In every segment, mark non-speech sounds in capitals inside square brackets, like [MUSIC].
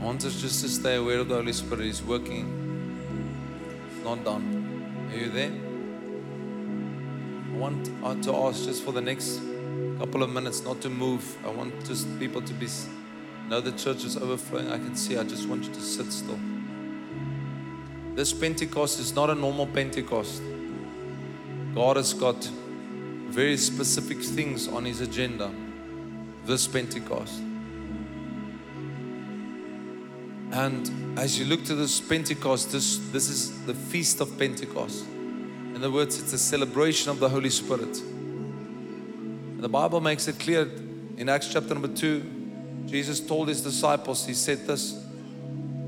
I want us just to stay aware of the Holy Spirit. He's working. It's not done. Are you there? I want uh, to ask just for the next couple of minutes not to move. I want just people to be. Know the church is overflowing. I can see. I just want you to sit still. This Pentecost is not a normal Pentecost. God has got very specific things on His agenda. This Pentecost. And as you look to this Pentecost, this, this is the feast of Pentecost. In other words, it's a celebration of the Holy Spirit. And the Bible makes it clear in Acts chapter number 2, Jesus told his disciples, He said this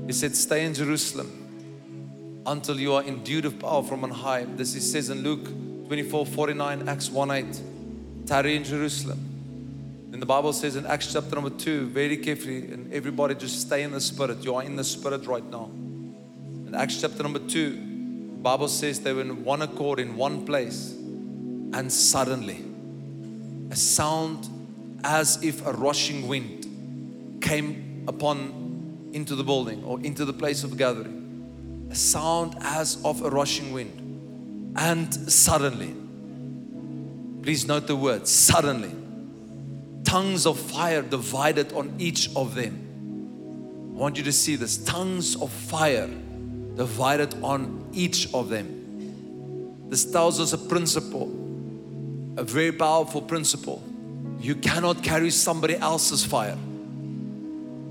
He said, Stay in Jerusalem until you are endued of power from on high. This he says in Luke 24 49, Acts 1 8. Tarry in Jerusalem. And the Bible says in Acts chapter number 2, very carefully, and everybody just stay in the Spirit. You are in the Spirit right now. In Acts chapter number 2, the Bible says they were in one accord in one place, and suddenly a sound as if a rushing wind came upon into the building or into the place of gathering. A sound as of a rushing wind. And suddenly, please note the word suddenly, tongues of fire divided on each of them. I want you to see this tongues of fire divided on each of them. This tells us a principle, a very powerful principle. You cannot carry somebody else's fire.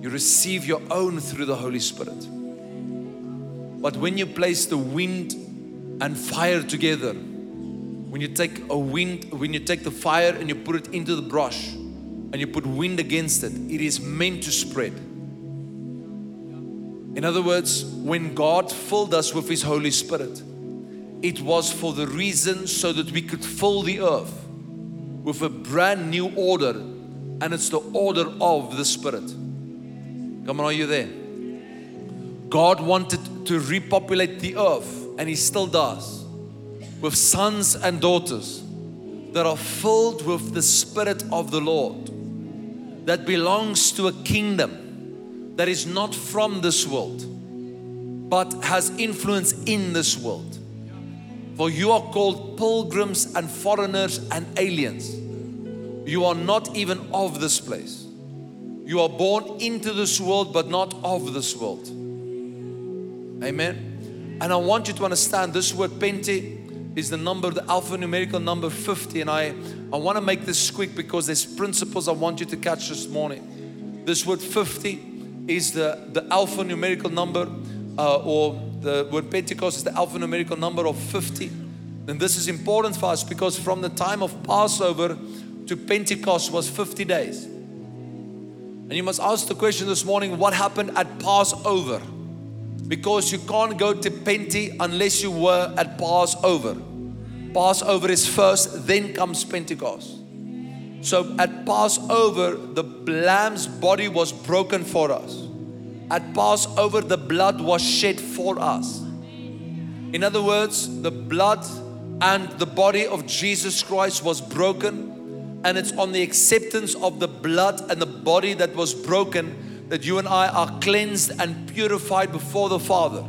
You receive your own through the Holy Spirit. But when you place the wind and fire together, when you take a wind, when you take the fire and you put it into the brush and you put wind against it, it is meant to spread. In other words, when God filled us with His Holy Spirit, it was for the reason so that we could fill the earth with a brand new order, and it's the order of the Spirit. Come on, are you there? God wanted to repopulate the earth, and He still does, with sons and daughters that are filled with the Spirit of the Lord, that belongs to a kingdom that is not from this world, but has influence in this world. For you are called pilgrims and foreigners and aliens. You are not even of this place. You are born into this world, but not of this world. Amen. And I want you to understand this word Pente is the number, the alphanumerical number 50. And I, I want to make this quick because there's principles I want you to catch this morning. This word 50 is the, the alphanumerical number, uh, or the word Pentecost is the alphanumerical number of 50. And this is important for us because from the time of Passover to Pentecost was 50 days. And you must ask the question this morning what happened at Passover? Because you can't go to Pente unless you were at Passover. Passover is first, then comes Pentecost. So at Passover, the lamb's body was broken for us. At Passover, the blood was shed for us. In other words, the blood and the body of Jesus Christ was broken, and it's on the acceptance of the blood and the body that was broken that you and I are cleansed and purified before the Father.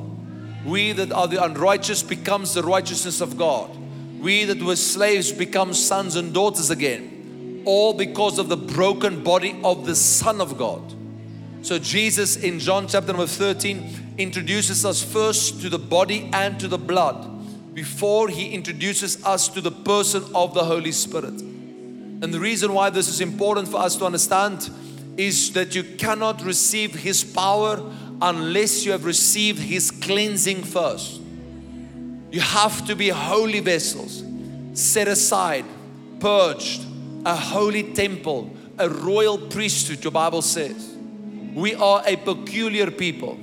We that are the unrighteous becomes the righteousness of God. We that were slaves become sons and daughters again. All because of the broken body of the Son of God. So Jesus in John chapter number 13 introduces us first to the body and to the blood before he introduces us to the person of the Holy Spirit. And the reason why this is important for us to understand is that you cannot receive his power unless you have received his cleansing first. You have to be holy vessels, set aside, purged, a holy temple, a royal priesthood, your Bible says. We are a peculiar people.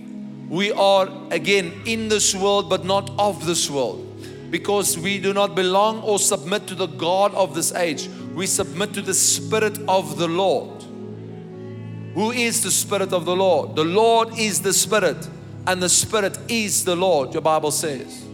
We are, again, in this world, but not of this world. Because we do not belong or submit to the God of this age. We submit to the Spirit of the Lord. Who is the Spirit of the Lord? The Lord is the Spirit, and the Spirit is the Lord, your Bible says.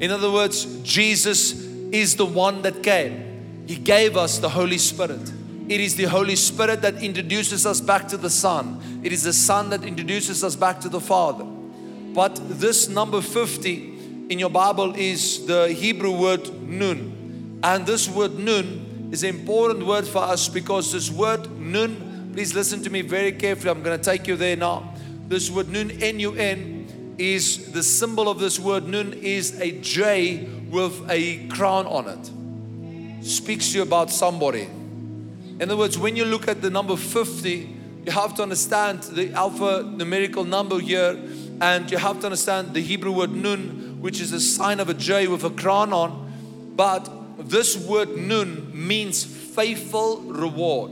In other words, Jesus is the one that came. He gave us the Holy Spirit. It is the Holy Spirit that introduces us back to the Son. It is the Son that introduces us back to the Father. But this number 50 in your Bible is the Hebrew word nun. And this word nun is an important word for us because this word nun, please listen to me very carefully. I'm going to take you there now. This word nun, N U N, is the symbol of this word nun is a J with a crown on it. Speaks to you about somebody. In other words, when you look at the number 50, you have to understand the alpha numerical number here, and you have to understand the Hebrew word nun, which is a sign of a J with a crown on. But this word nun means faithful reward.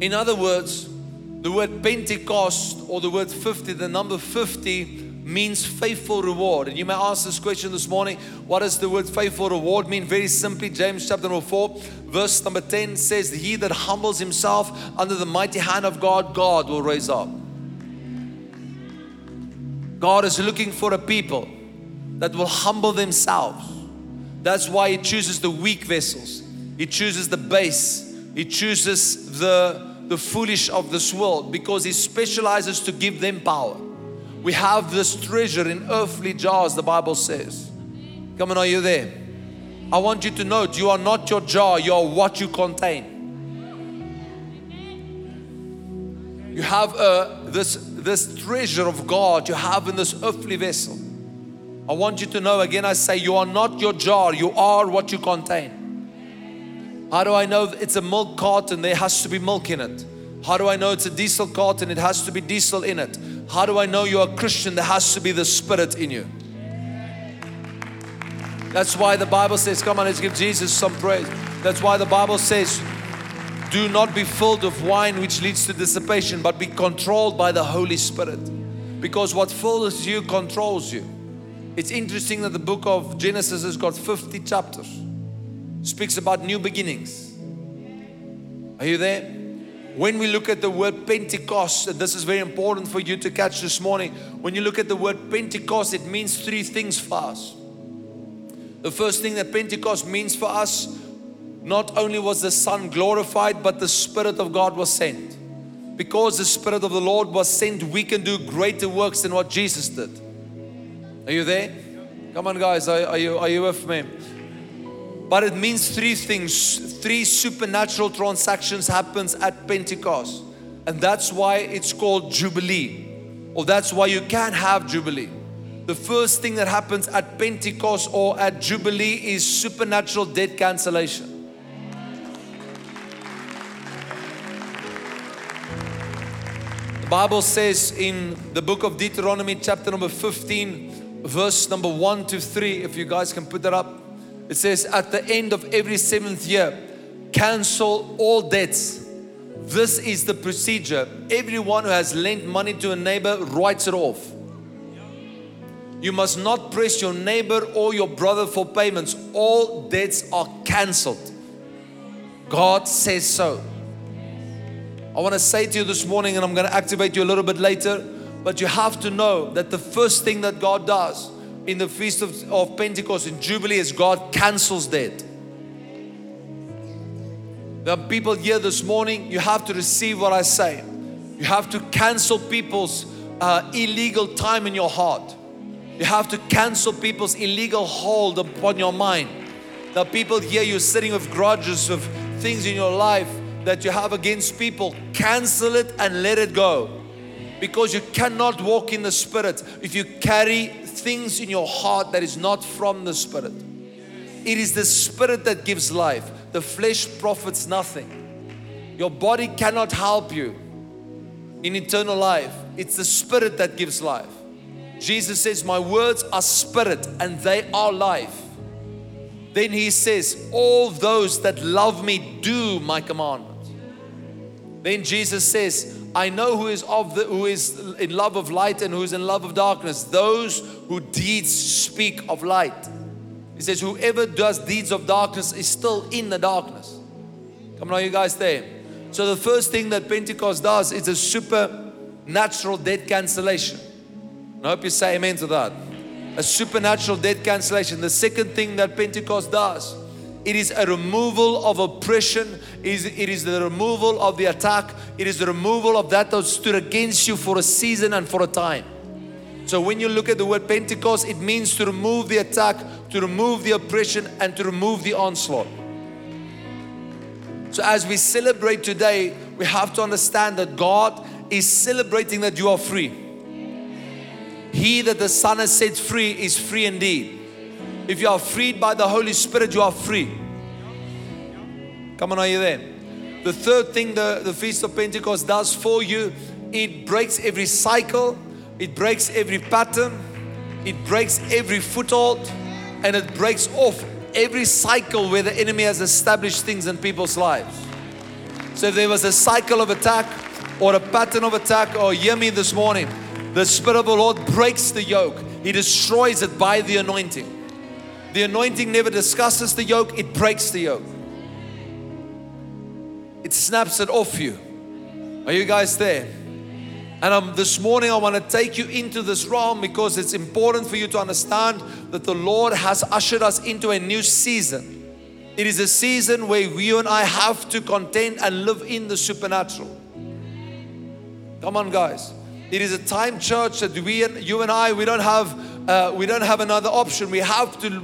In other words, the word Pentecost or the word 50, the number 50, means faithful reward. And you may ask this question this morning what does the word faithful reward mean? Very simply, James chapter number 4, verse number 10 says, He that humbles himself under the mighty hand of God, God will raise up. God is looking for a people that will humble themselves. That's why He chooses the weak vessels, He chooses the base, He chooses the, the foolish of this world because He specializes to give them power. We have this treasure in earthly jars, the Bible says. Come on, are you there? I want you to note you are not your jar, you are what you contain. You have uh, this, this treasure of God you have in this earthly vessel. I want you to know again, I say, you are not your jar, you are what you contain. How do I know it's a milk carton? There has to be milk in it. How do I know it's a diesel carton? It has to be diesel in it. How do I know you're a Christian? There has to be the Spirit in you. That's why the Bible says, come on, let's give Jesus some praise. That's why the Bible says, do not be filled with wine which leads to dissipation, but be controlled by the Holy Spirit. Because what fills you controls you. It's interesting that the book of Genesis has got 50 chapters. Speaks about new beginnings. Are you there? When we look at the word Pentecost, and this is very important for you to catch this morning, when you look at the word Pentecost, it means three things for us. The first thing that Pentecost means for us, not only was the Son glorified, but the Spirit of God was sent. Because the Spirit of the Lord was sent, we can do greater works than what Jesus did. Are you there? Come on, guys, are, are you, are you with me? But it means three things. Three supernatural transactions happens at Pentecost. And that's why it's called Jubilee. Or that's why you can't have Jubilee. The first thing that happens at Pentecost or at Jubilee is supernatural debt cancellation. The Bible says in the book of Deuteronomy, chapter number 15, verse number 1 to 3, if you guys can put that up. It says, at the end of every seventh year, cancel all debts. This is the procedure. Everyone who has lent money to a neighbor writes it off. You must not press your neighbor or your brother for payments. All debts are cancelled. God says so. I want to say to you this morning, and I'm going to activate you a little bit later, but you have to know that the first thing that God does in the feast of, of Pentecost in Jubilee as God cancels debt. There are people here this morning, you have to receive what I say. You have to cancel people's uh, illegal time in your heart. You have to cancel people's illegal hold upon your mind. Are people here, you're sitting with grudges of things in your life that you have against people. Cancel it and let it go. Because you cannot walk in the Spirit if you carry things in your heart that is not from the Spirit. It is the Spirit that gives life, the flesh profits nothing. Your body cannot help you in eternal life, it's the Spirit that gives life. Jesus says, My words are spirit and they are life. Then he says, All those that love me do my commandments. Then Jesus says, I know who is of the who is in love of light and who is in love of darkness. Those who deeds speak of light. He says, Whoever does deeds of darkness is still in the darkness. Come on, you guys there? So the first thing that Pentecost does is a supernatural debt cancellation. I hope you say amen to that. A supernatural debt cancellation. The second thing that Pentecost does It is a removal of oppression. It is the removal of the attack. It is the removal of that that stood against you for a season and for a time. So when you look at the word Pentecost, it means to remove the attack, to remove the oppression, and to remove the onslaught. So as we celebrate today, we have to understand that God is celebrating that you are free. He that the Son has set free is free indeed. If you are freed by the Holy Spirit, you are free. Come on, are you there? The third thing the, the Feast of Pentecost does for you, it breaks every cycle it breaks every pattern, it breaks every foothold, and it breaks off every cycle where the enemy has established things in people's lives. So if there was a cycle of attack or a pattern of attack, or oh, hear me this morning, the Spirit of the Lord breaks the yoke, He destroys it by the anointing. The anointing never discusses the yoke, it breaks the yoke. It snaps it off you. Are you guys there? And um, this morning, I want to take you into this realm because it's important for you to understand that the Lord has ushered us into a new season. It is a season where you and I have to contend and live in the supernatural. Come on, guys. It is a time, church, that we and you and I we don't have uh, we don't have another option. We have to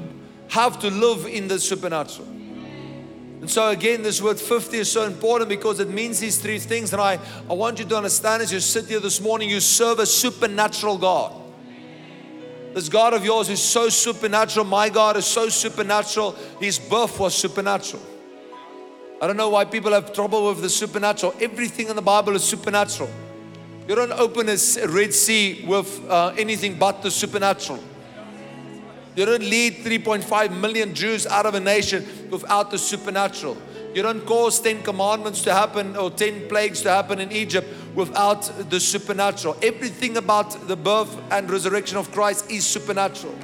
have to live in the supernatural. And so, again, this word 50 is so important because it means these three things. And I, I want you to understand as you sit here this morning, you serve a supernatural God. This God of yours is so supernatural. My God is so supernatural. His birth was supernatural. I don't know why people have trouble with the supernatural. Everything in the Bible is supernatural. You don't open a Red Sea with uh, anything but the supernatural. You don't lead 3.5 million Jews out of a nation without the supernatural. You don't cause 10 commandments to happen or 10 plagues to happen in Egypt without the supernatural. Everything about the birth and resurrection of Christ is supernatural.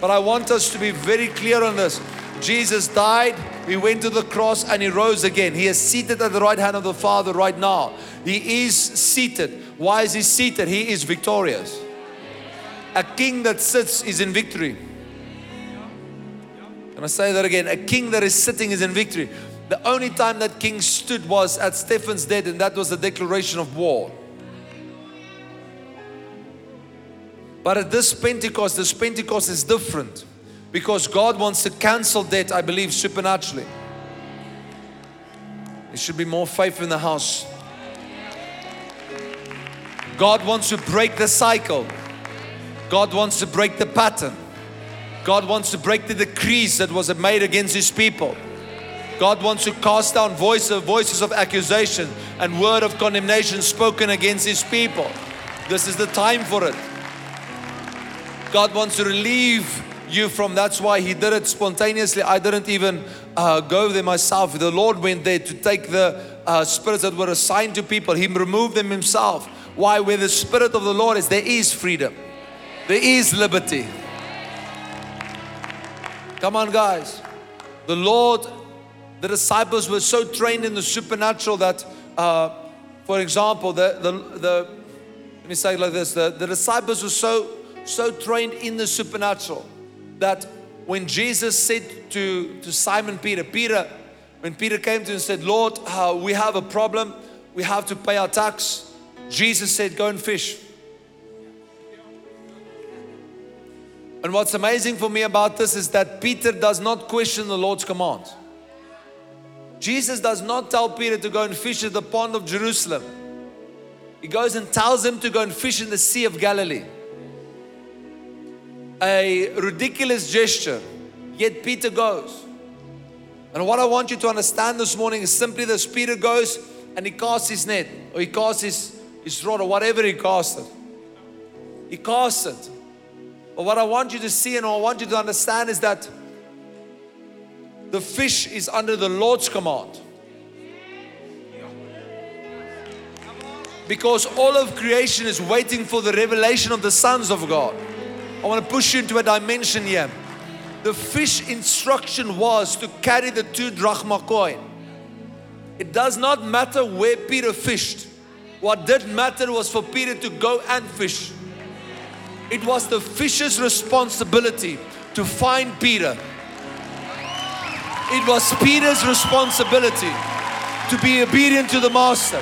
But I want us to be very clear on this. Jesus died, he went to the cross, and he rose again. He is seated at the right hand of the Father right now. He is seated. Why is he seated? He is victorious. A king that sits is in victory. Can I say that again? A king that is sitting is in victory. The only time that king stood was at Stephen's death, and that was the declaration of war. But at this Pentecost, this Pentecost is different because God wants to cancel debt, I believe, supernaturally. There should be more faith in the house. God wants to break the cycle, God wants to break the pattern. God wants to break the decrees that was made against his people. God wants to cast down voices, voices of accusation and word of condemnation spoken against his people. This is the time for it. God wants to relieve you from that's why he did it spontaneously. I didn't even uh, go there myself. The Lord went there to take the uh, spirits that were assigned to people. He removed them himself. Why? Where the spirit of the Lord is, there is freedom. There is liberty. Come on, guys. The Lord, the disciples were so trained in the supernatural that, uh, for example, the, the, the, let me say it like this the, the disciples were so, so trained in the supernatural that when Jesus said to, to Simon Peter, Peter, when Peter came to him and said, Lord, uh, we have a problem, we have to pay our tax, Jesus said, Go and fish. And what's amazing for me about this is that Peter does not question the Lord's commands. Jesus does not tell Peter to go and fish at the pond of Jerusalem. He goes and tells him to go and fish in the Sea of Galilee. A ridiculous gesture, yet Peter goes. And what I want you to understand this morning is simply this Peter goes and he casts his net, or he casts his, his rod, or whatever he casts it. He casts it. But what I want you to see and I want you to understand is that the fish is under the Lord's command. Because all of creation is waiting for the revelation of the sons of God. I want to push you into a dimension here. The fish instruction was to carry the two drachma coin. It does not matter where Peter fished. What did matter was for Peter to go and fish. It was the fish's responsibility to find Peter. It was Peter's responsibility to be obedient to the master.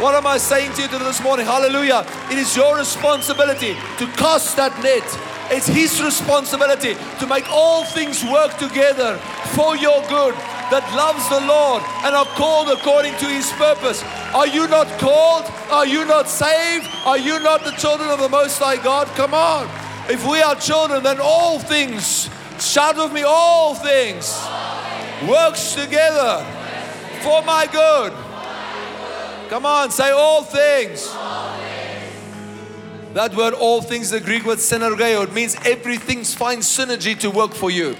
What am I saying to you this morning? Hallelujah. It is your responsibility to cast that net. It's His responsibility to make all things work together for your good that loves the Lord and are called according to His purpose. Are you not called? Are you not saved? Are you not the children of the Most High God? Come on. If we are children, then all things, shout with me, all things works together for my good Come on, say all things. all things. That word all things, the Greek word synergeo, it means everything finds synergy to work for you.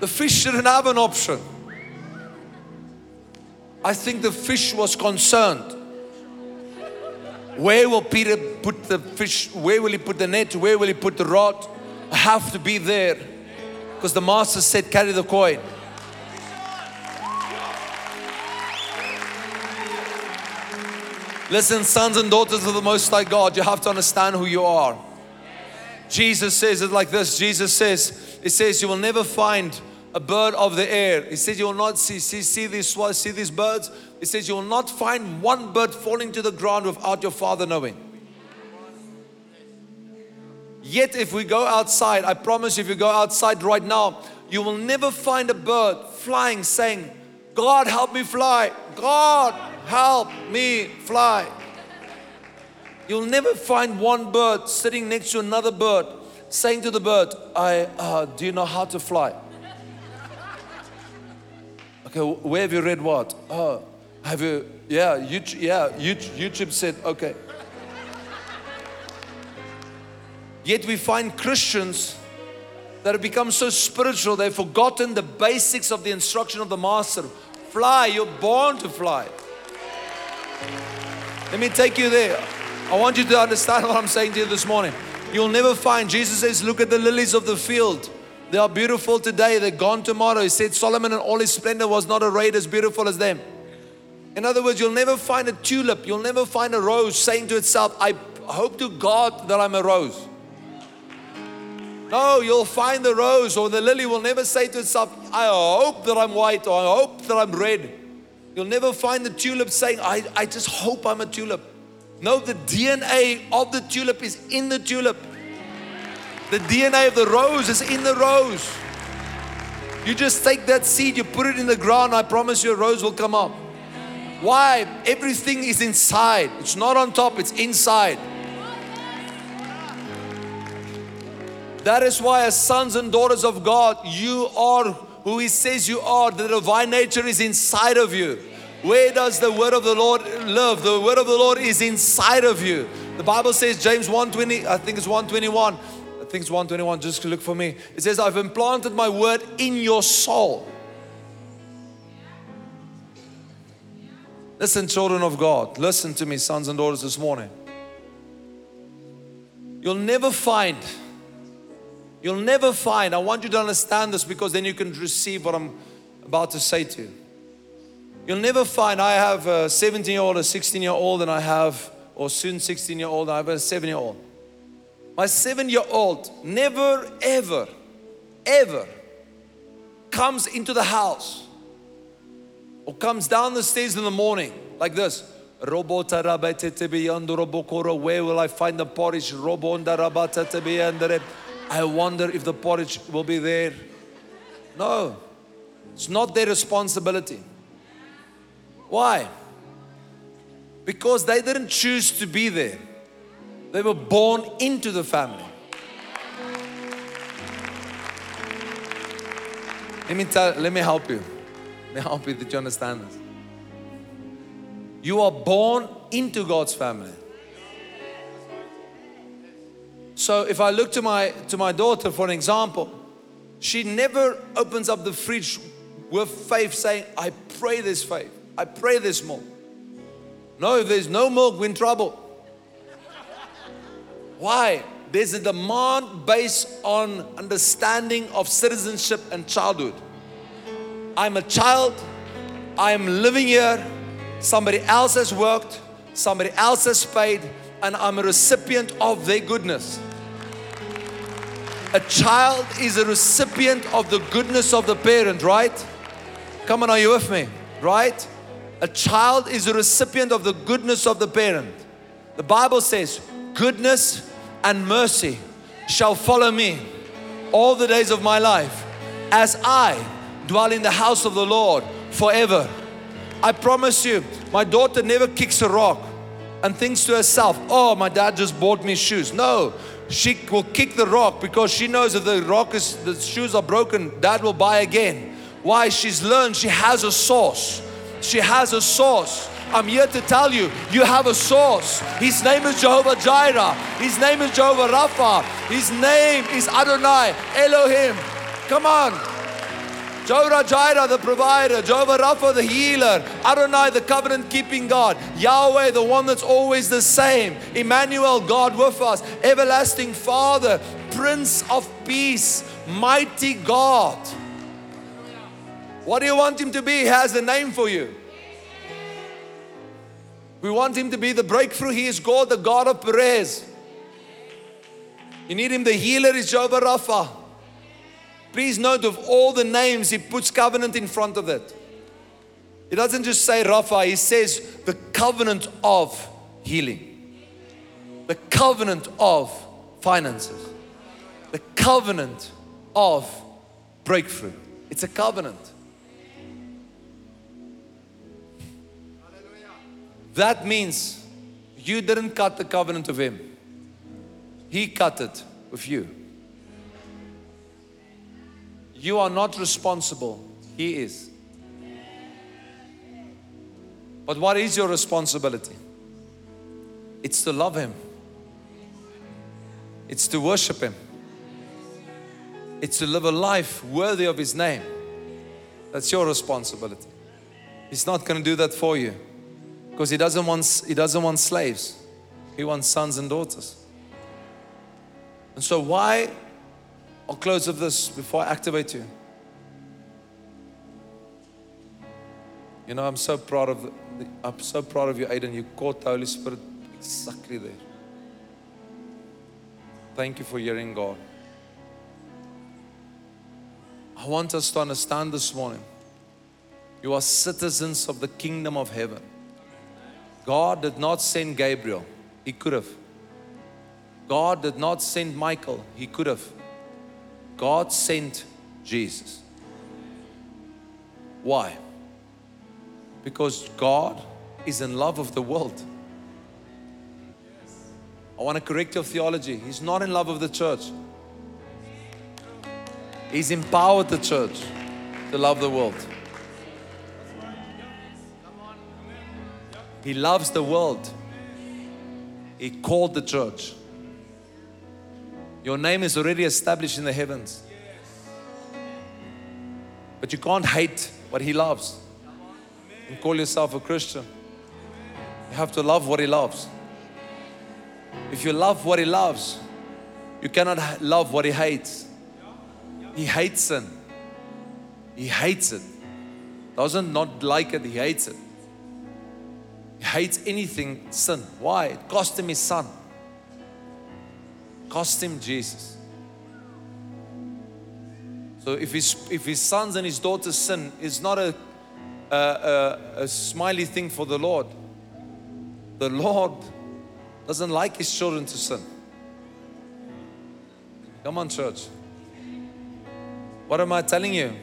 The fish didn't have an option. I think the fish was concerned. Where will Peter put the fish? Where will he put the net? Where will he put the rod? I have to be there. Because the master said, carry the coin. Listen, sons and daughters of the Most High God, you have to understand who you are. Jesus says it like this Jesus says, He says, You will never find a bird of the air. He says, You will not see, see, see these see these birds. He says, You will not find one bird falling to the ground without your father knowing. Yet, if we go outside, I promise you, if you go outside right now, you will never find a bird flying saying, God, help me fly. God, help me fly. You'll never find one bird sitting next to another bird saying to the bird, I, uh, do you know how to fly? Okay, where have you read what? Oh, have you, yeah, YouTube, yeah, YouTube said, okay. Yet we find Christians that have become so spiritual, they've forgotten the basics of the instruction of the Master. Fly, you're born to fly. Let me take you there. I want you to understand what I'm saying to you this morning. You'll never find, Jesus says, look at the lilies of the field. They are beautiful today, they're gone tomorrow. He said Solomon in all his splendor was not arrayed as beautiful as them. In other words, you'll never find a tulip, you'll never find a rose saying to itself, I hope to God that I'm a rose. No, you'll find the rose or the lily will never say to itself, I hope that I'm white or I hope that I'm red. You'll never find the tulip saying, I, I just hope I'm a tulip. No, the DNA of the tulip is in the tulip. The DNA of the rose is in the rose. You just take that seed, you put it in the ground, I promise you a rose will come up. Why? Everything is inside. It's not on top, it's inside. That is why, as sons and daughters of God, you are who He says you are. The divine nature is inside of you. Where does the word of the Lord live? The word of the Lord is inside of you. The Bible says, James 120, I think it's 121. I think it's 121, just look for me. It says, I've implanted my word in your soul. Listen, children of God, listen to me, sons and daughters, this morning. You'll never find You'll never find, I want you to understand this because then you can receive what I'm about to say to you. You'll never find, I have a 17 year old, a 16 year old, and I have, or soon 16 year old, I have a 7 year old. My 7 year old never, ever, ever comes into the house or comes down the stairs in the morning like this. Where will I find the porridge? I wonder if the porridge will be there. No, it's not their responsibility. Why? Because they didn't choose to be there, they were born into the family. Let me tell, let me help you. Let me help you that you understand this. You are born into God's family. So if I look to my to my daughter for an example, she never opens up the fridge with faith saying, I pray this faith. I pray this milk. No, if there's no milk, we're in trouble. Why? There's a demand based on understanding of citizenship and childhood. I'm a child, I'm living here, somebody else has worked, somebody else has paid, and I'm a recipient of their goodness. A child is a recipient of the goodness of the parent, right? Come on, are you with me? Right? A child is a recipient of the goodness of the parent. The Bible says, Goodness and mercy shall follow me all the days of my life as I dwell in the house of the Lord forever. I promise you, my daughter never kicks a rock and thinks to herself, Oh, my dad just bought me shoes. No, she will kick the rock because she knows if the rock is the shoes are broken, dad will buy again. Why? She's learned she has a source. She has a source. I'm here to tell you, you have a source. His name is Jehovah Jireh. His name is Jehovah Rapha. His name is Adonai Elohim. Come on. Jehovah Jireh, the provider. Jehovah Rapha, the healer. Adonai, the covenant keeping God. Yahweh, the one that's always the same. Emmanuel, God with us. Everlasting Father. Prince of Peace. Mighty God. What do you want him to be? He has a name for you. We want him to be the breakthrough. He is God, the God of Perez. You need him, the healer is Jehovah Rapha. Please note of all the names, he puts covenant in front of it. He doesn't just say Rapha, he says the covenant of healing, the covenant of finances, the covenant of breakthrough. It's a covenant. That means you didn't cut the covenant of Him, He cut it with you. You are not responsible, He is. But what is your responsibility? It's to love Him, it's to worship Him, it's to live a life worthy of His name. That's your responsibility. He's not going to do that for you. Because he doesn't want he doesn't want slaves. He wants sons and daughters. And so why I'll close with this before I activate you. You know, I'm so proud of the, I'm so proud of you, Aiden. You caught the Holy Spirit exactly there. Thank you for hearing God. I want us to understand this morning. You are citizens of the kingdom of heaven. God did not send Gabriel, He could have. God did not send Michael, He could have. God sent Jesus. Why? Because God is in love of the world. I want to correct your theology. He's not in love of the church. He's empowered the church to love the world. He loves the world. He called the church. Your name is already established in the heavens. But you can't hate what He loves and call yourself a Christian. You have to love what He loves. If you love what He loves, you cannot love what He hates. He hates sin. He hates it. Doesn't not like it, He hates it. He hates anything sin. Why? It cost him his son. Cost him Jesus. So if his if his sons and his daughters sin, it's not a a, a, a smiley thing for the Lord. The Lord doesn't like his children to sin. Come on, church. What am I telling you?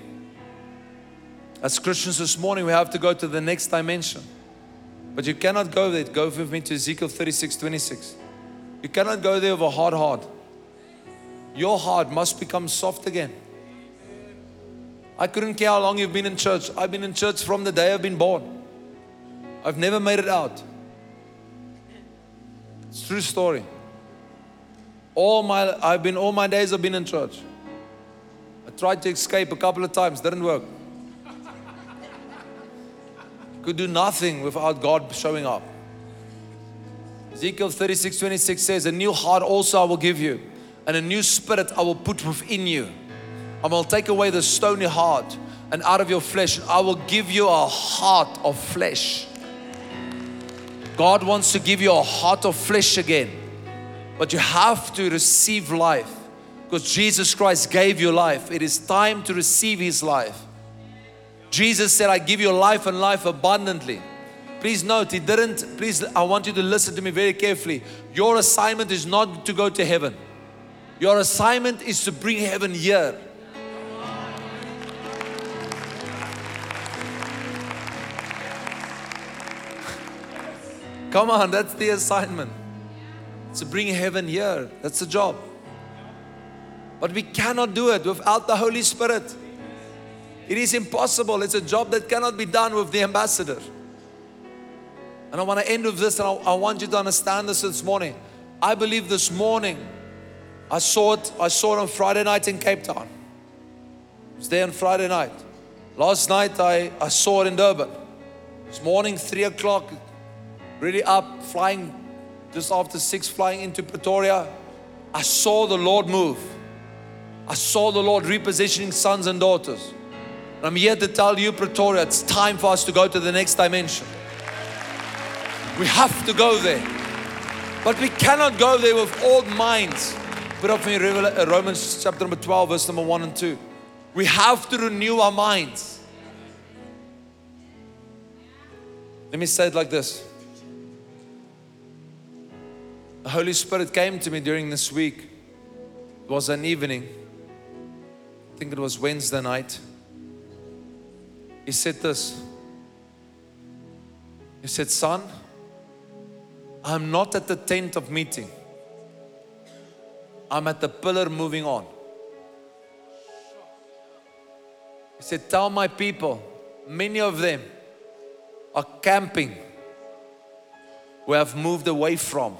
As Christians this morning, we have to go to the next dimension. But you cannot go there. Go with me to Ezekiel 36 26. You cannot go there with a hard heart. Your heart must become soft again. I couldn't care how long you've been in church. I've been in church from the day I've been born. I've never made it out. It's true story. All my I've been all my days I've been in church. I tried to escape a couple of times, didn't work [LAUGHS] could do nothing without God showing up. Ezekiel 36 26 says, A new heart also I will give you, and a new spirit I will put within you. I will take away the stony heart and out of your flesh, I will give you a heart of flesh. God wants to give you a heart of flesh again, but you have to receive life Because Jesus Christ gave you life. It is time to receive His life. Jesus said, I give you life and life abundantly. Please note, He didn't, please, I want you to listen to me very carefully. Your assignment is not to go to heaven, your assignment is to bring heaven here. Come on, that's the assignment. To bring heaven here. That's the job. But we cannot do it without the Holy Spirit. It is impossible. It's a job that cannot be done with the ambassador. And I want to end with this, and I, I want you to understand this this morning. I believe this morning, I saw it, I saw it on Friday night in Cape Town. It was there on Friday night. Last night I, I saw it in Durban. This morning, three o'clock, really up, flying just after six, flying into Pretoria. I saw the Lord move. I saw the Lord repositioning sons and daughters. And I'm here to tell you, Pretoria, it's time for us to go to the next dimension. We have to go there. But we cannot go there with old minds. Put up me uh, Romans chapter number 12, verse number 1 and 2. We have to renew our minds. Let me say it like this The Holy Spirit came to me during this week. It was an evening I think it was Wednesday night. He said this. He said, Son, I'm not at the tent of meeting. I'm at the pillar moving on. He said, Tell my people, many of them are camping where I've moved away from.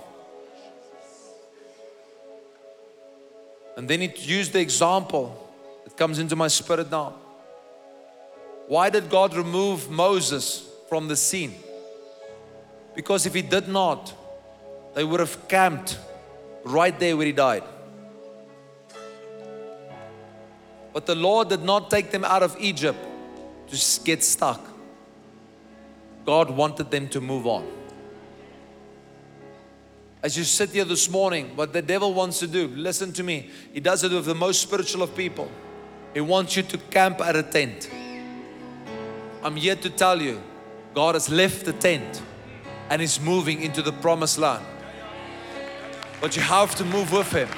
And then he used the example that comes into my spirit now. Why did God remove Moses from the scene? Because if He did not, they would have camped right there where He died. But the Lord did not take them out of Egypt to get stuck. God wanted them to move on. As you sit here this morning, what the devil wants to do, listen to me, he does it with the most spiritual of people. He wants you to camp at a tent. I'm here to tell you, God has left the tent and is moving into the promised land. But you have to move with Him.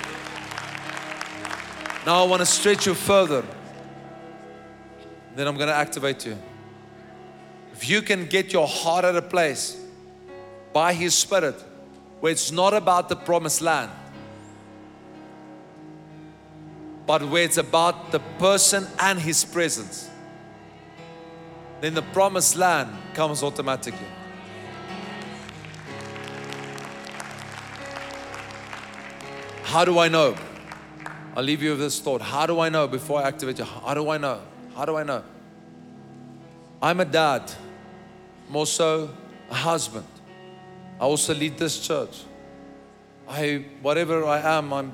Now I want to stretch you further. Then I'm going to activate you. If you can get your heart at a place by His Spirit where it's not about the promised land, but where it's about the person and his presence, then the promised land comes automatically. How do I know? I'll leave you with this thought. How do I know before I activate you? How do I know? How do I know? I'm a dad, I'm also a husband. I also lead this church. I, whatever I am, I'm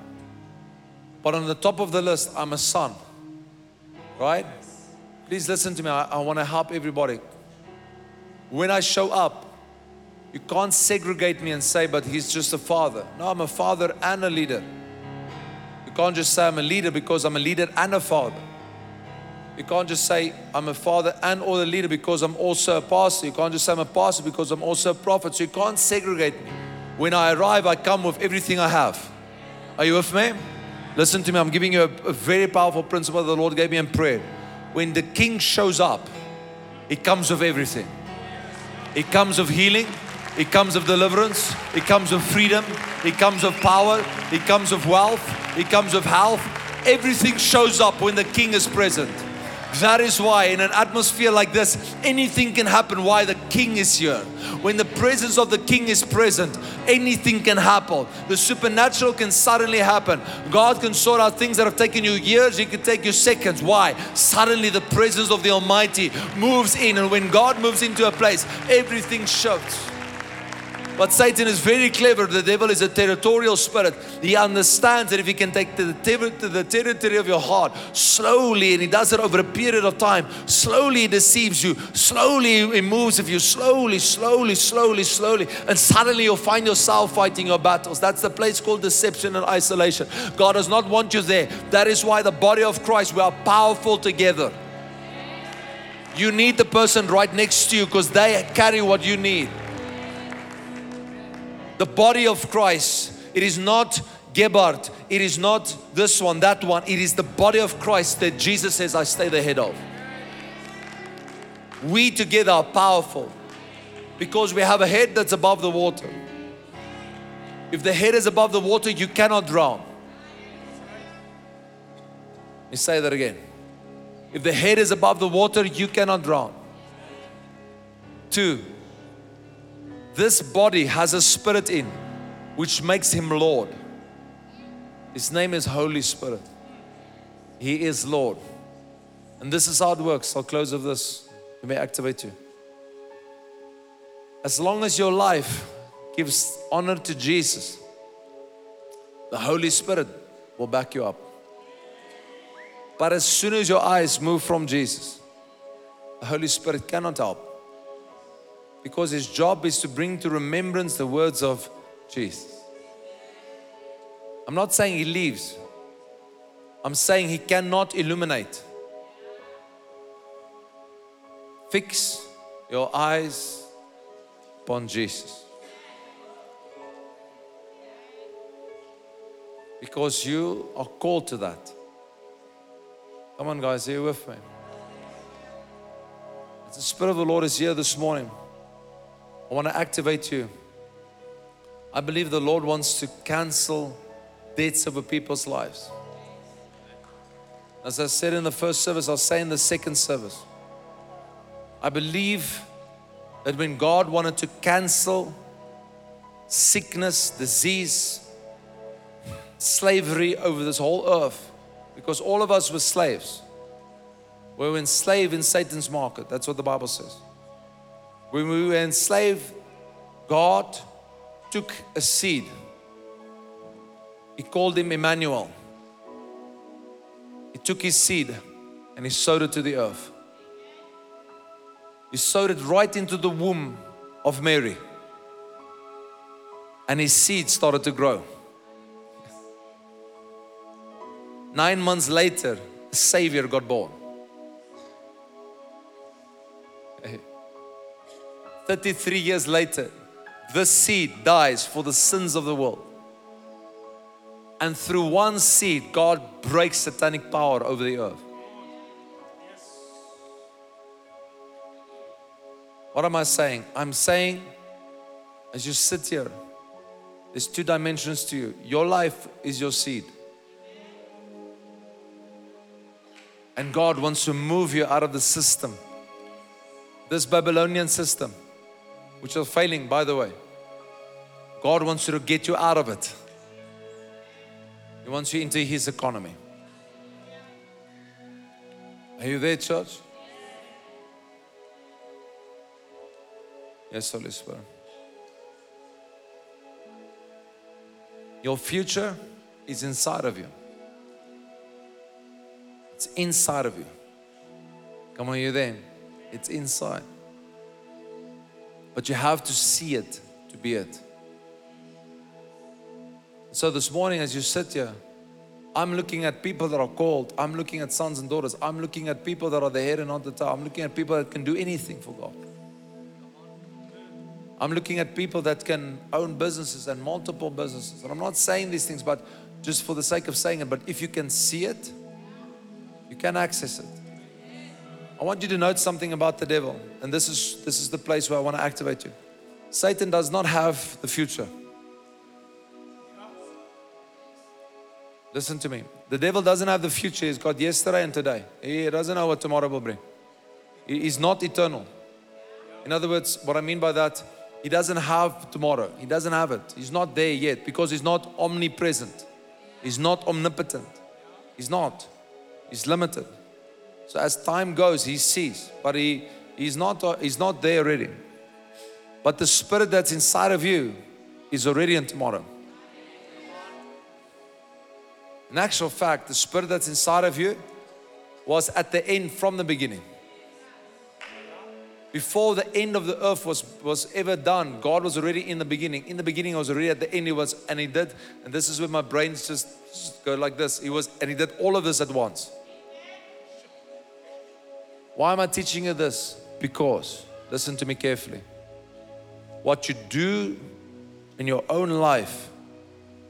but on the top of the list, I'm a son. Right? Please listen to me. I, I want to help everybody. When I show up, you can't segregate me and say, but he's just a father. No, I'm a father and a leader. You can't just say I'm a leader because I'm a leader and a father. You can't just say I'm a father and or a leader because I'm also a pastor. You can't just say I'm a pastor because I'm also a prophet. So you can't segregate me. When I arrive, I come with everything I have. Are you with me? Listen to me, I'm giving you a, a very powerful principle the Lord gave me in prayer. When the king shows up, it comes with everything. It comes of healing, it comes of deliverance, it comes of freedom, it comes of power, it comes of wealth, it comes of health. Everything shows up when the king is present. That is why, in an atmosphere like this, anything can happen. Why the king is here. When the presence of the king is present, anything can happen. The supernatural can suddenly happen. God can sort out things that have taken you years, He can take you seconds. Why? Suddenly the presence of the Almighty moves in, and when God moves into a place, everything shifts. But Satan is very clever. The devil is a territorial spirit. He understands that if he can take the, ter- the territory of your heart slowly, and he does it over a period of time, slowly he deceives you, slowly he moves of you, slowly, slowly, slowly, slowly, and suddenly you'll find yourself fighting your battles. That's the place called deception and isolation. God does not want you there. That is why the body of Christ, we are powerful together. You need the person right next to you because they carry what you need the body of Christ. It is not Gebhardt. It is not this one, that one. It is the body of Christ that Jesus says, I stay the head of. We together are powerful because we have a head that's above the water. If the head is above the water, you cannot drown. Let me say that again. If the head is above the water, you cannot drown. Two, this body has a spirit in which makes him Lord. His name is Holy Spirit. He is Lord. And this is how it works. I'll close with this. You may activate you. As long as your life gives honor to Jesus, the Holy Spirit will back you up. But as soon as your eyes move from Jesus, the Holy Spirit cannot help because his job is to bring to remembrance the words of Jesus. I'm not saying he leaves, I'm saying he cannot illuminate. Fix your eyes upon Jesus. Because you are called to that. Come on, guys, are you with me? The Spirit of the Lord is here this morning. I want to activate you. I believe the Lord wants to cancel debts over people's lives. As I said in the first service, I'll say in the second service. I believe that when God wanted to cancel sickness, disease, slavery over this whole earth, because all of us were slaves. We were enslaved in Satan's market. That's what the Bible says. When we were enslaved, God took a seed. He called him Emmanuel. He took his seed and he sowed it to the earth. He sowed it right into the womb of Mary. And his seed started to grow. Nine months later, a Savior got born. 33 years later, this seed dies for the sins of the world. And through one seed, God breaks satanic power over the earth. What am I saying? I'm saying, as you sit here, there's two dimensions to you. Your life is your seed. And God wants to move you out of the system, this Babylonian system which are failing, by the way. God wants you to get you out of it. He wants you into His economy. Are you there, church? Yes, Holy Spirit. Your future is inside of you. It's inside of you. Come on, you there? It's inside. But you have to see it to be it. So this morning, as you sit here, I'm looking at people that are called. I'm looking at sons and daughters. I'm looking at people that are the head and not the tail. I'm looking at people that can do anything for God. I'm looking at people that can own businesses and multiple businesses. And I'm not saying these things, but just for the sake of saying it. But if you can see it, you can access it. I want you to note something about the devil, and this is this is the place where I want to activate you. Satan does not have the future. Listen to me. The devil doesn't have the future. He's got yesterday and today. He doesn't know what tomorrow will bring. He's not eternal. In other words, what I mean by that, he doesn't have tomorrow. He doesn't have it. He's not there yet because he's not omnipresent. He's not omnipotent. He's not. He's limited. So as time goes, he sees, but he, he's, not, uh, he's not there already. But the spirit that's inside of you is already in tomorrow. In actual fact, the spirit that's inside of you was at the end from the beginning. Before the end of the earth was, was ever done, God was already in the beginning. In the beginning, I was already at the end. He was, and He did, and this is where my brains just, just go like this. He was, and He did all of this at once. Why am I teaching you this? Because, listen to me carefully. What you do in your own life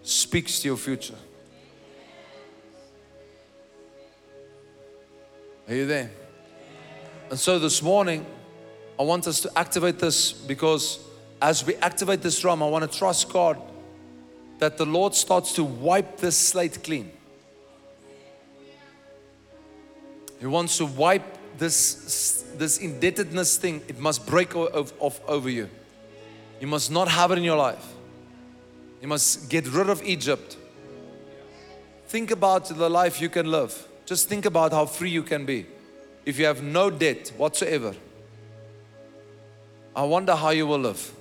speaks to your future. Are you there? And so this morning, I want us to activate this because as we activate this drum, I want to trust God that the Lord starts to wipe this slate clean. He wants to wipe this, this indebtedness thing, it must break off, off over you. You must not have it in your life. You must get rid of Egypt. Think about the life you can live. Just think about how free you can be if you have no debt whatsoever. I wonder how you will live.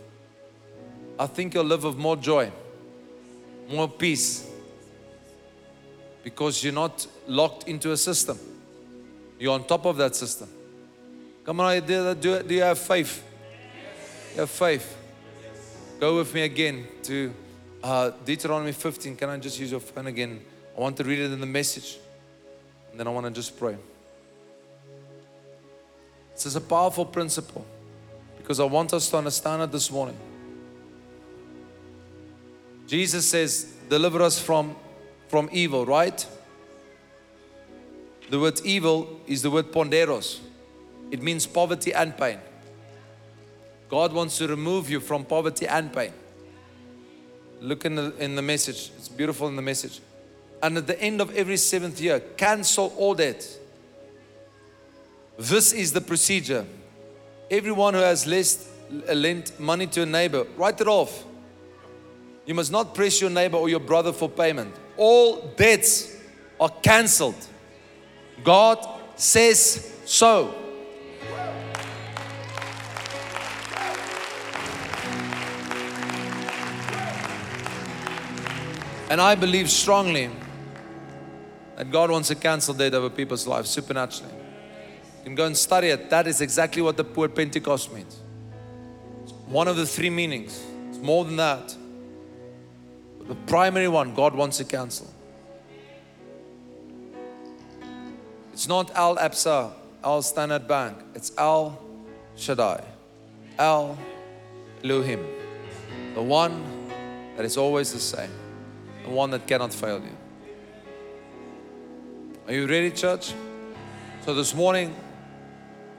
I think you'll live with more joy, more peace, because you're not locked into a system. You're on top of that system. Come on, do, do, do you have faith? You have faith. Go with me again to uh, Deuteronomy 15. Can I just use your phone again? I want to read it in the message. And then I want to just pray. This is a powerful principle because I want us to understand it this morning. Jesus says, Deliver us from, from evil, right? The word evil is the word poneros. It means poverty and pain. God wants to remove you from poverty and pain. Look in the, in the message. It's beautiful in the message. And at the end of every seventh year, cancel all debt. This is the procedure. Everyone who has lest, uh, lent money to a neighbor, write it off. You must not press your neighbor or your brother for payment. All debts are cancelled. God says so. And I believe strongly that God wants to cancel debt over people's lives supernaturally. You can go and study it. That is exactly what the word Pentecost means. It's one of the three meanings. It's more than that. But the primary one, God wants to cancel. It's not Al Absa, Al Standard Bank. It's Al Shaddai, Al Elohim, the one that is always the same, the one that cannot fail you. Are you ready, church? So, this morning,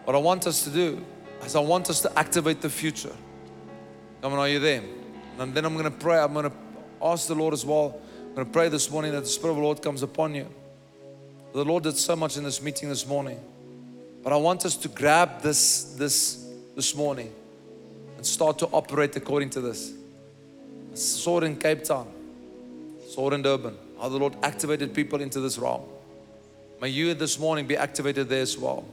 what I want us to do is I want us to activate the future. Come on, are you there? And then I'm going to pray. I'm going to ask the Lord as well. I'm going to pray this morning that the Spirit of the Lord comes upon you. The Lord did so much in this meeting this morning. But I want us to grab this this this morning and start to operate according to this. I saw it in Cape Town, saw it in Durban, how the Lord activated people into this realm. May you this morning be activated there as well.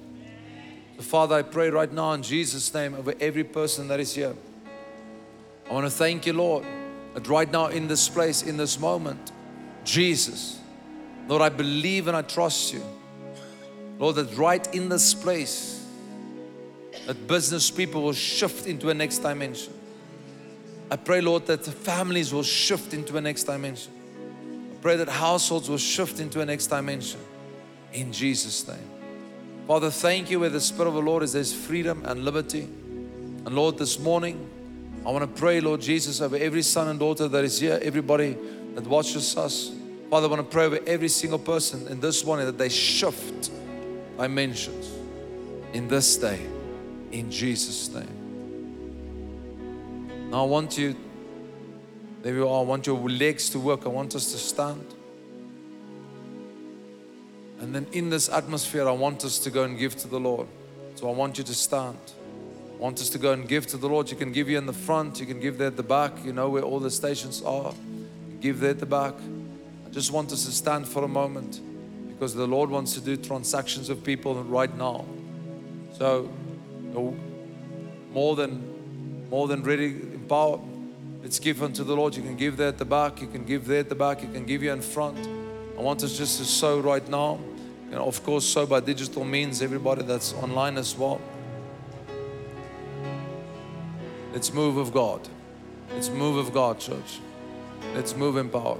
So Father, I pray right now in Jesus' name over every person that is here. I want to thank you, Lord, that right now in this place, in this moment, Jesus, Lord, I believe and I trust you. Lord, that right in this place, that business people will shift into a next dimension. I pray, Lord, that families will shift into a next dimension. I pray that households will shift into a next dimension. In Jesus' name. Father, thank you where the Spirit of the Lord is, there's freedom and liberty. And Lord, this morning, I want to pray, Lord Jesus, over every son and daughter that is here, everybody that watches us, Father, I want to pray over every single person in this morning that they shift dimensions in this day, in Jesus' name. Now I want you, there you are, I want your legs to work. I want us to stand. And then in this atmosphere, I want us to go and give to the Lord. So I want you to stand. I want us to go and give to the Lord. You can give here in the front, you can give there at the back. You know where all the stations are. Give there at the back. Just want us to stand for a moment because the Lord wants to do transactions with people right now. So, more than more than ready in power. Let's give unto the Lord. You can give there at the back, you can give there at the back, you can give here in front. I want us just to sow right now. Know, of course, sow by digital means, everybody that's online as well. Let's move of God. Let's move of God, church. Let's move in power.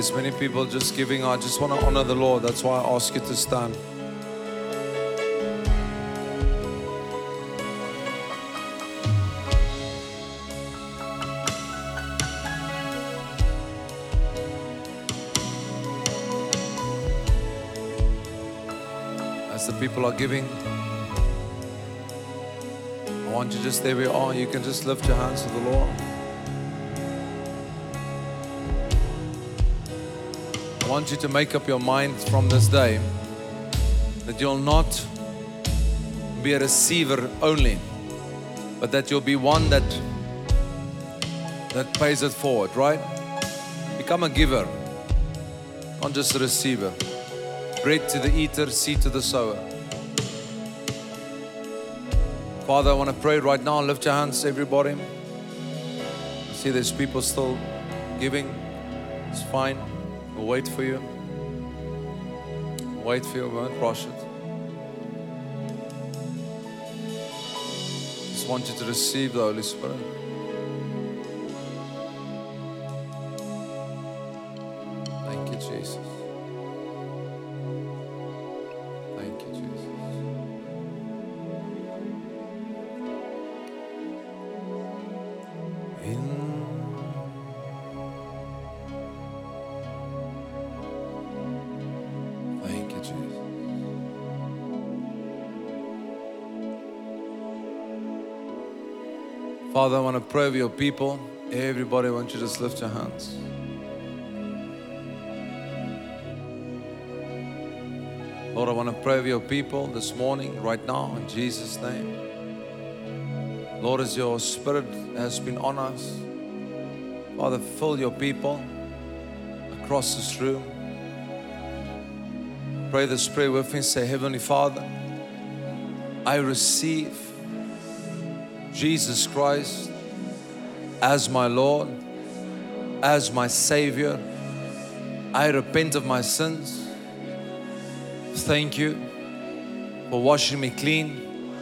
There's many people just giving. I just want to honor the Lord. That's why I ask you to stand. As the people are giving, I want you just there we are. You can just lift your hands to the Lord. Want you to make up your mind from this day that you'll not be a receiver only, but that you'll be one that that pays it forward, right? Become a giver, not just a receiver. Bread to the eater, seed to the sower. Father, I want to pray right now. Lift your hands, everybody. I see there's people still giving. It's fine. We'll wait for you. Wait for you. We won't rush it. Just want you to receive the Holy Spirit. Father, I want to pray with your people. Everybody, I want you to just lift your hands. Lord, I want to pray with your people this morning, right now, in Jesus' name. Lord, as your spirit has been on us, Father, fill your people across this room. Pray this prayer with me. Say, Heavenly Father, I receive Jesus Christ as my Lord, as my Savior. I repent of my sins. Thank you for washing me clean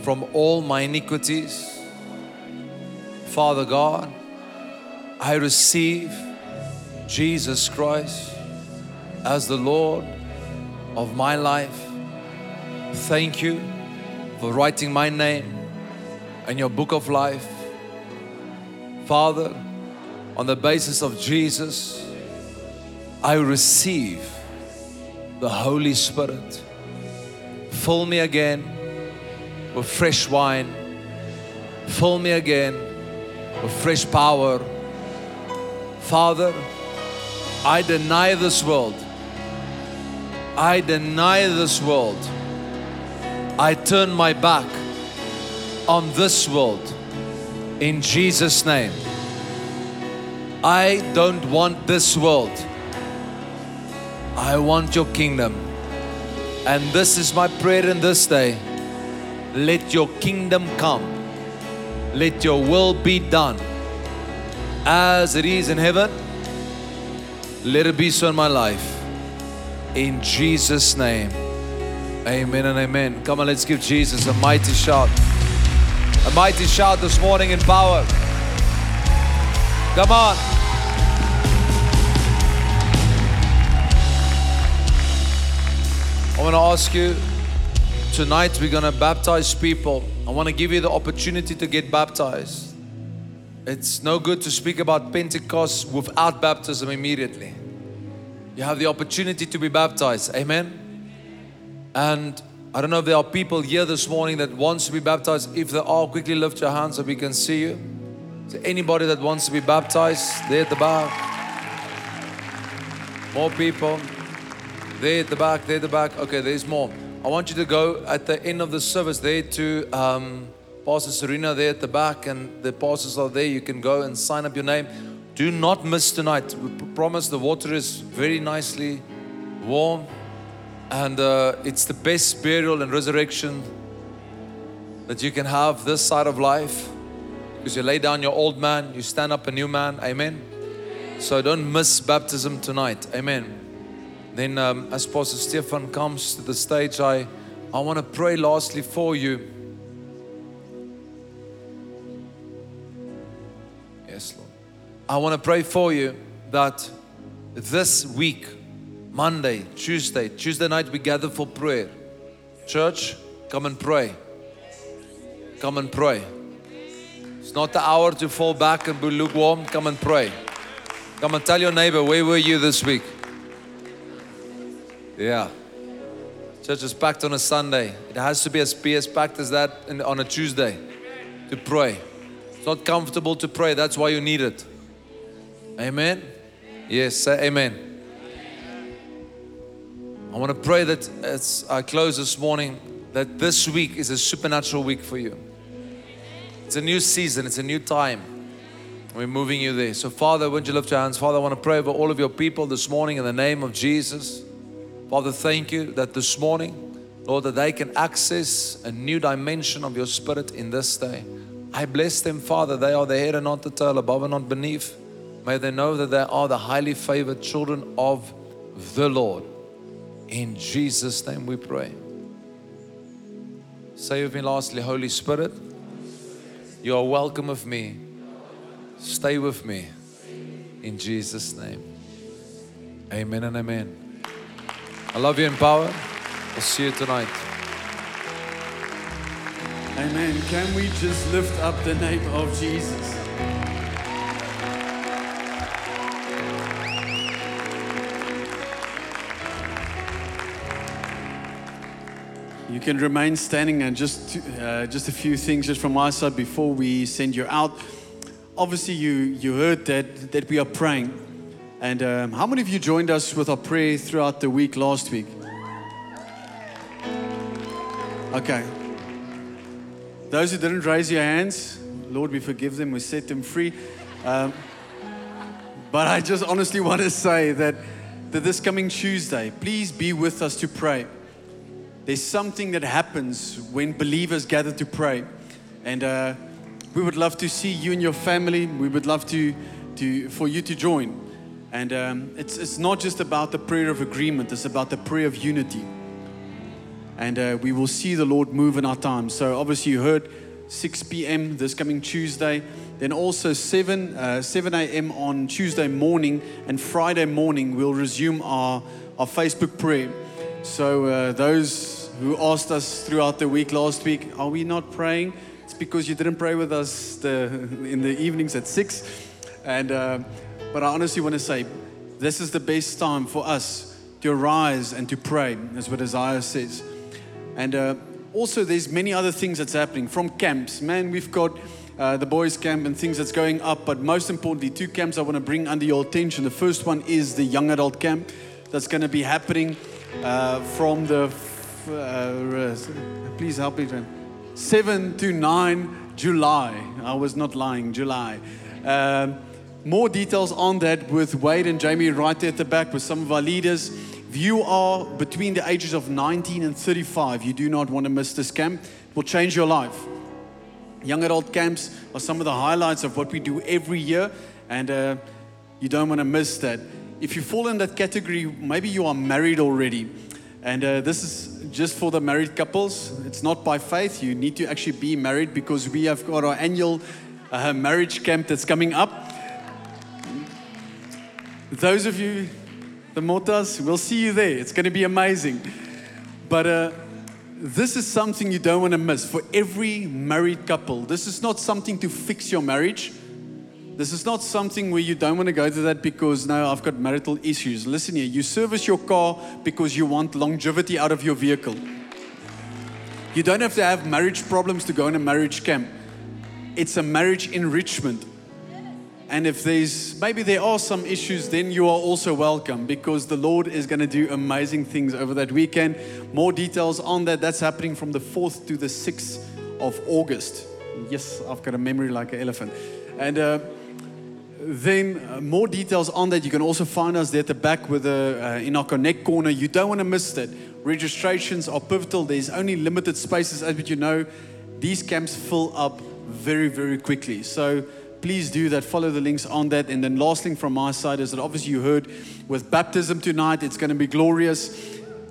from all my iniquities. Father God, I receive Jesus Christ as the Lord of my life. Thank you for writing my name in your book of life. Father, on the basis of Jesus, I receive the Holy Spirit. Fill me again with fresh wine. Fill me again with fresh power. Father, I deny this world. I deny this world. I turn my back on this world. In Jesus' name. I don't want this world. I want your kingdom. And this is my prayer in this day. Let your kingdom come. Let your will be done. As it is in heaven, let it be so in my life. In Jesus' name. Amen and amen. Come on, let's give Jesus a mighty shout. A mighty shout this morning in power. Come on. I want to ask you tonight, we're going to baptize people. I want to give you the opportunity to get baptized. It's no good to speak about Pentecost without baptism immediately. You have the opportunity to be baptized. Amen. And I don't know if there are people here this morning that wants to be baptized. If there are, quickly lift your hands so we can see you. There anybody that wants to be baptized there at the back? More people. There at the back, there at the back. Okay, there's more. I want you to go at the end of the service there to um, Pastor Serena there at the back, and the pastors are there. You can go and sign up your name. Do not miss tonight. We promise the water is very nicely warm, and uh, it's the best burial and resurrection that you can have this side of life because you lay down your old man, you stand up a new man. Amen. So don't miss baptism tonight. Amen. Then, um, as Pastor Stefan comes to the stage, I, I want to pray lastly for you. Yes, Lord. I want to pray for you that this week, Monday, Tuesday, Tuesday night, we gather for prayer. Church, come and pray. Come and pray. It's not the hour to fall back and be lukewarm. Come and pray. Come and tell your neighbor, where were you this week? Yeah. Church is packed on a Sunday. It has to be as, be as packed as that on a Tuesday to pray. It's not comfortable to pray. That's why you need it. Amen. Yes, say amen. I want to pray that as I close this morning, that this week is a supernatural week for you. It's a new season, it's a new time. We're moving you there. So, Father, wouldn't you lift your hands? Father, I want to pray over all of your people this morning in the name of Jesus. Father, thank you that this morning, Lord, that they can access a new dimension of your spirit in this day. I bless them, Father. They are the head and not the tail, above and not beneath. May they know that they are the highly favored children of the Lord. In Jesus' name we pray. Say with me lastly, Holy Spirit, you are welcome with me. Stay with me. In Jesus' name. Amen and amen. I love you in power. I'll see you tonight. Amen. Can we just lift up the name of Jesus? You can remain standing and just uh, just a few things just from my side before we send you out. Obviously, you you heard that that we are praying, and um, how many of you joined us with our prayer throughout the week last week? Okay. Those who didn't raise your hands, Lord, we forgive them, we set them free. Um, but I just honestly want to say that, that this coming Tuesday, please be with us to pray. There's something that happens when believers gather to pray. And uh, we would love to see you and your family. We would love to, to, for you to join. And um, it's, it's not just about the prayer of agreement, it's about the prayer of unity and uh, we will see the Lord move in our time. So, obviously, you heard 6 p.m. this coming Tuesday, then also 7 uh, 7 a.m. on Tuesday morning, and Friday morning we'll resume our our Facebook prayer. So, uh, those who asked us throughout the week last week, are we not praying? It's because you didn't pray with us the, in the evenings at six, and uh, but I honestly want to say, this is the best time for us to arise and to pray, as what Isaiah says. And uh, also, there's many other things that's happening from camps. Man, we've got uh, the boys' camp and things that's going up, but most importantly, two camps I want to bring under your attention. The first one is the young adult camp that's going to be happening uh, from the, uh, please help me, 7 to 9 July. I was not lying, July. Um, more details on that with Wade and Jamie right there at the back with some of our leaders. If you are between the ages of 19 and 35, you do not want to miss this camp. It will change your life. Young adult camps are some of the highlights of what we do every year, and uh, you don't want to miss that. If you fall in that category, maybe you are married already, and uh, this is just for the married couples. It's not by faith. You need to actually be married because we have got our annual uh, marriage camp that's coming up. Those of you, the Motas, we'll see you there. It's going to be amazing. But uh, this is something you don't want to miss for every married couple. This is not something to fix your marriage. This is not something where you don't want to go to that because now I've got marital issues. Listen here, you service your car because you want longevity out of your vehicle. You don't have to have marriage problems to go in a marriage camp. It's a marriage enrichment. And if there's maybe there are some issues, then you are also welcome because the Lord is going to do amazing things over that weekend. More details on that. That's happening from the 4th to the 6th of August. Yes, I've got a memory like an elephant. And uh, then uh, more details on that. You can also find us there at the back with the, uh, in our connect corner. You don't want to miss that. Registrations are pivotal. There's only limited spaces, as you know. These camps fill up very, very quickly. So please do that. Follow the links on that. And then last thing from my side is that obviously you heard with baptism tonight, it's going to be glorious.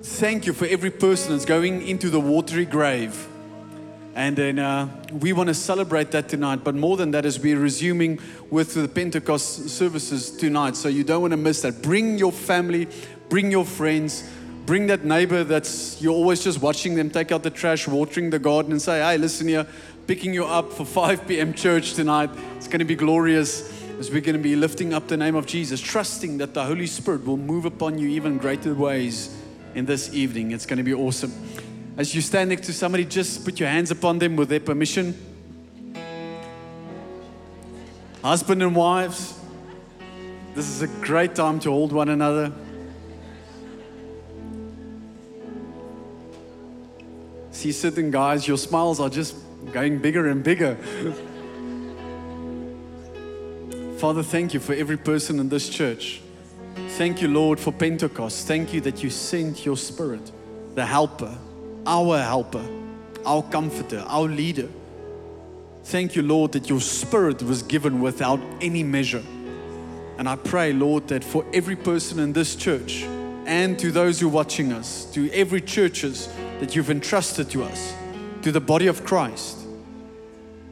Thank you for every person that's going into the watery grave. And then uh, we want to celebrate that tonight. But more than that, is we're resuming with the Pentecost services tonight. So you don't want to miss that. Bring your family, bring your friends, bring that neighbor that's you're always just watching them take out the trash, watering the garden, and say, hey, listen here, picking you up for [LAUGHS] 5 p.m. church tonight. It's going to be glorious as we're going to be lifting up the name of Jesus, trusting that the Holy Spirit will move upon you even greater ways in this evening. It's going to be awesome. As you stand next to somebody, just put your hands upon them with their permission. Husband and wives, this is a great time to hold one another. See, certain guys, your smiles are just going bigger and bigger. [LAUGHS] Father, thank you for every person in this church. Thank you, Lord, for Pentecost. Thank you that you sent your spirit, the helper, our helper, our comforter, our leader. Thank you, Lord, that your spirit was given without any measure. And I pray, Lord, that for every person in this church and to those who are watching us, to every churches that you've entrusted to us, to the body of Christ,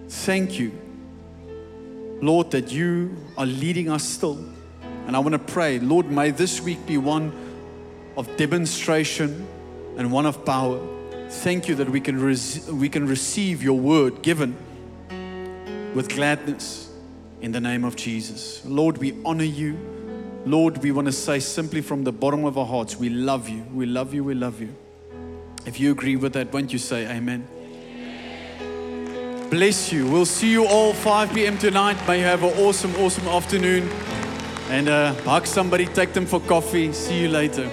thank you, Lord, that you are leading us still. And I want to pray, Lord, may this week be one of demonstration and one of power. Thank you that we can, res- we can receive your word given with gladness in the name of Jesus. Lord, we honor you. Lord, we want to say simply from the bottom of our hearts, we love you. We love you. We love you. If you agree with that, won't you say amen? Bless you. We'll see you all 5 p.m. tonight. May you have an awesome, awesome afternoon. And uh, hug somebody, take them for coffee. See you later.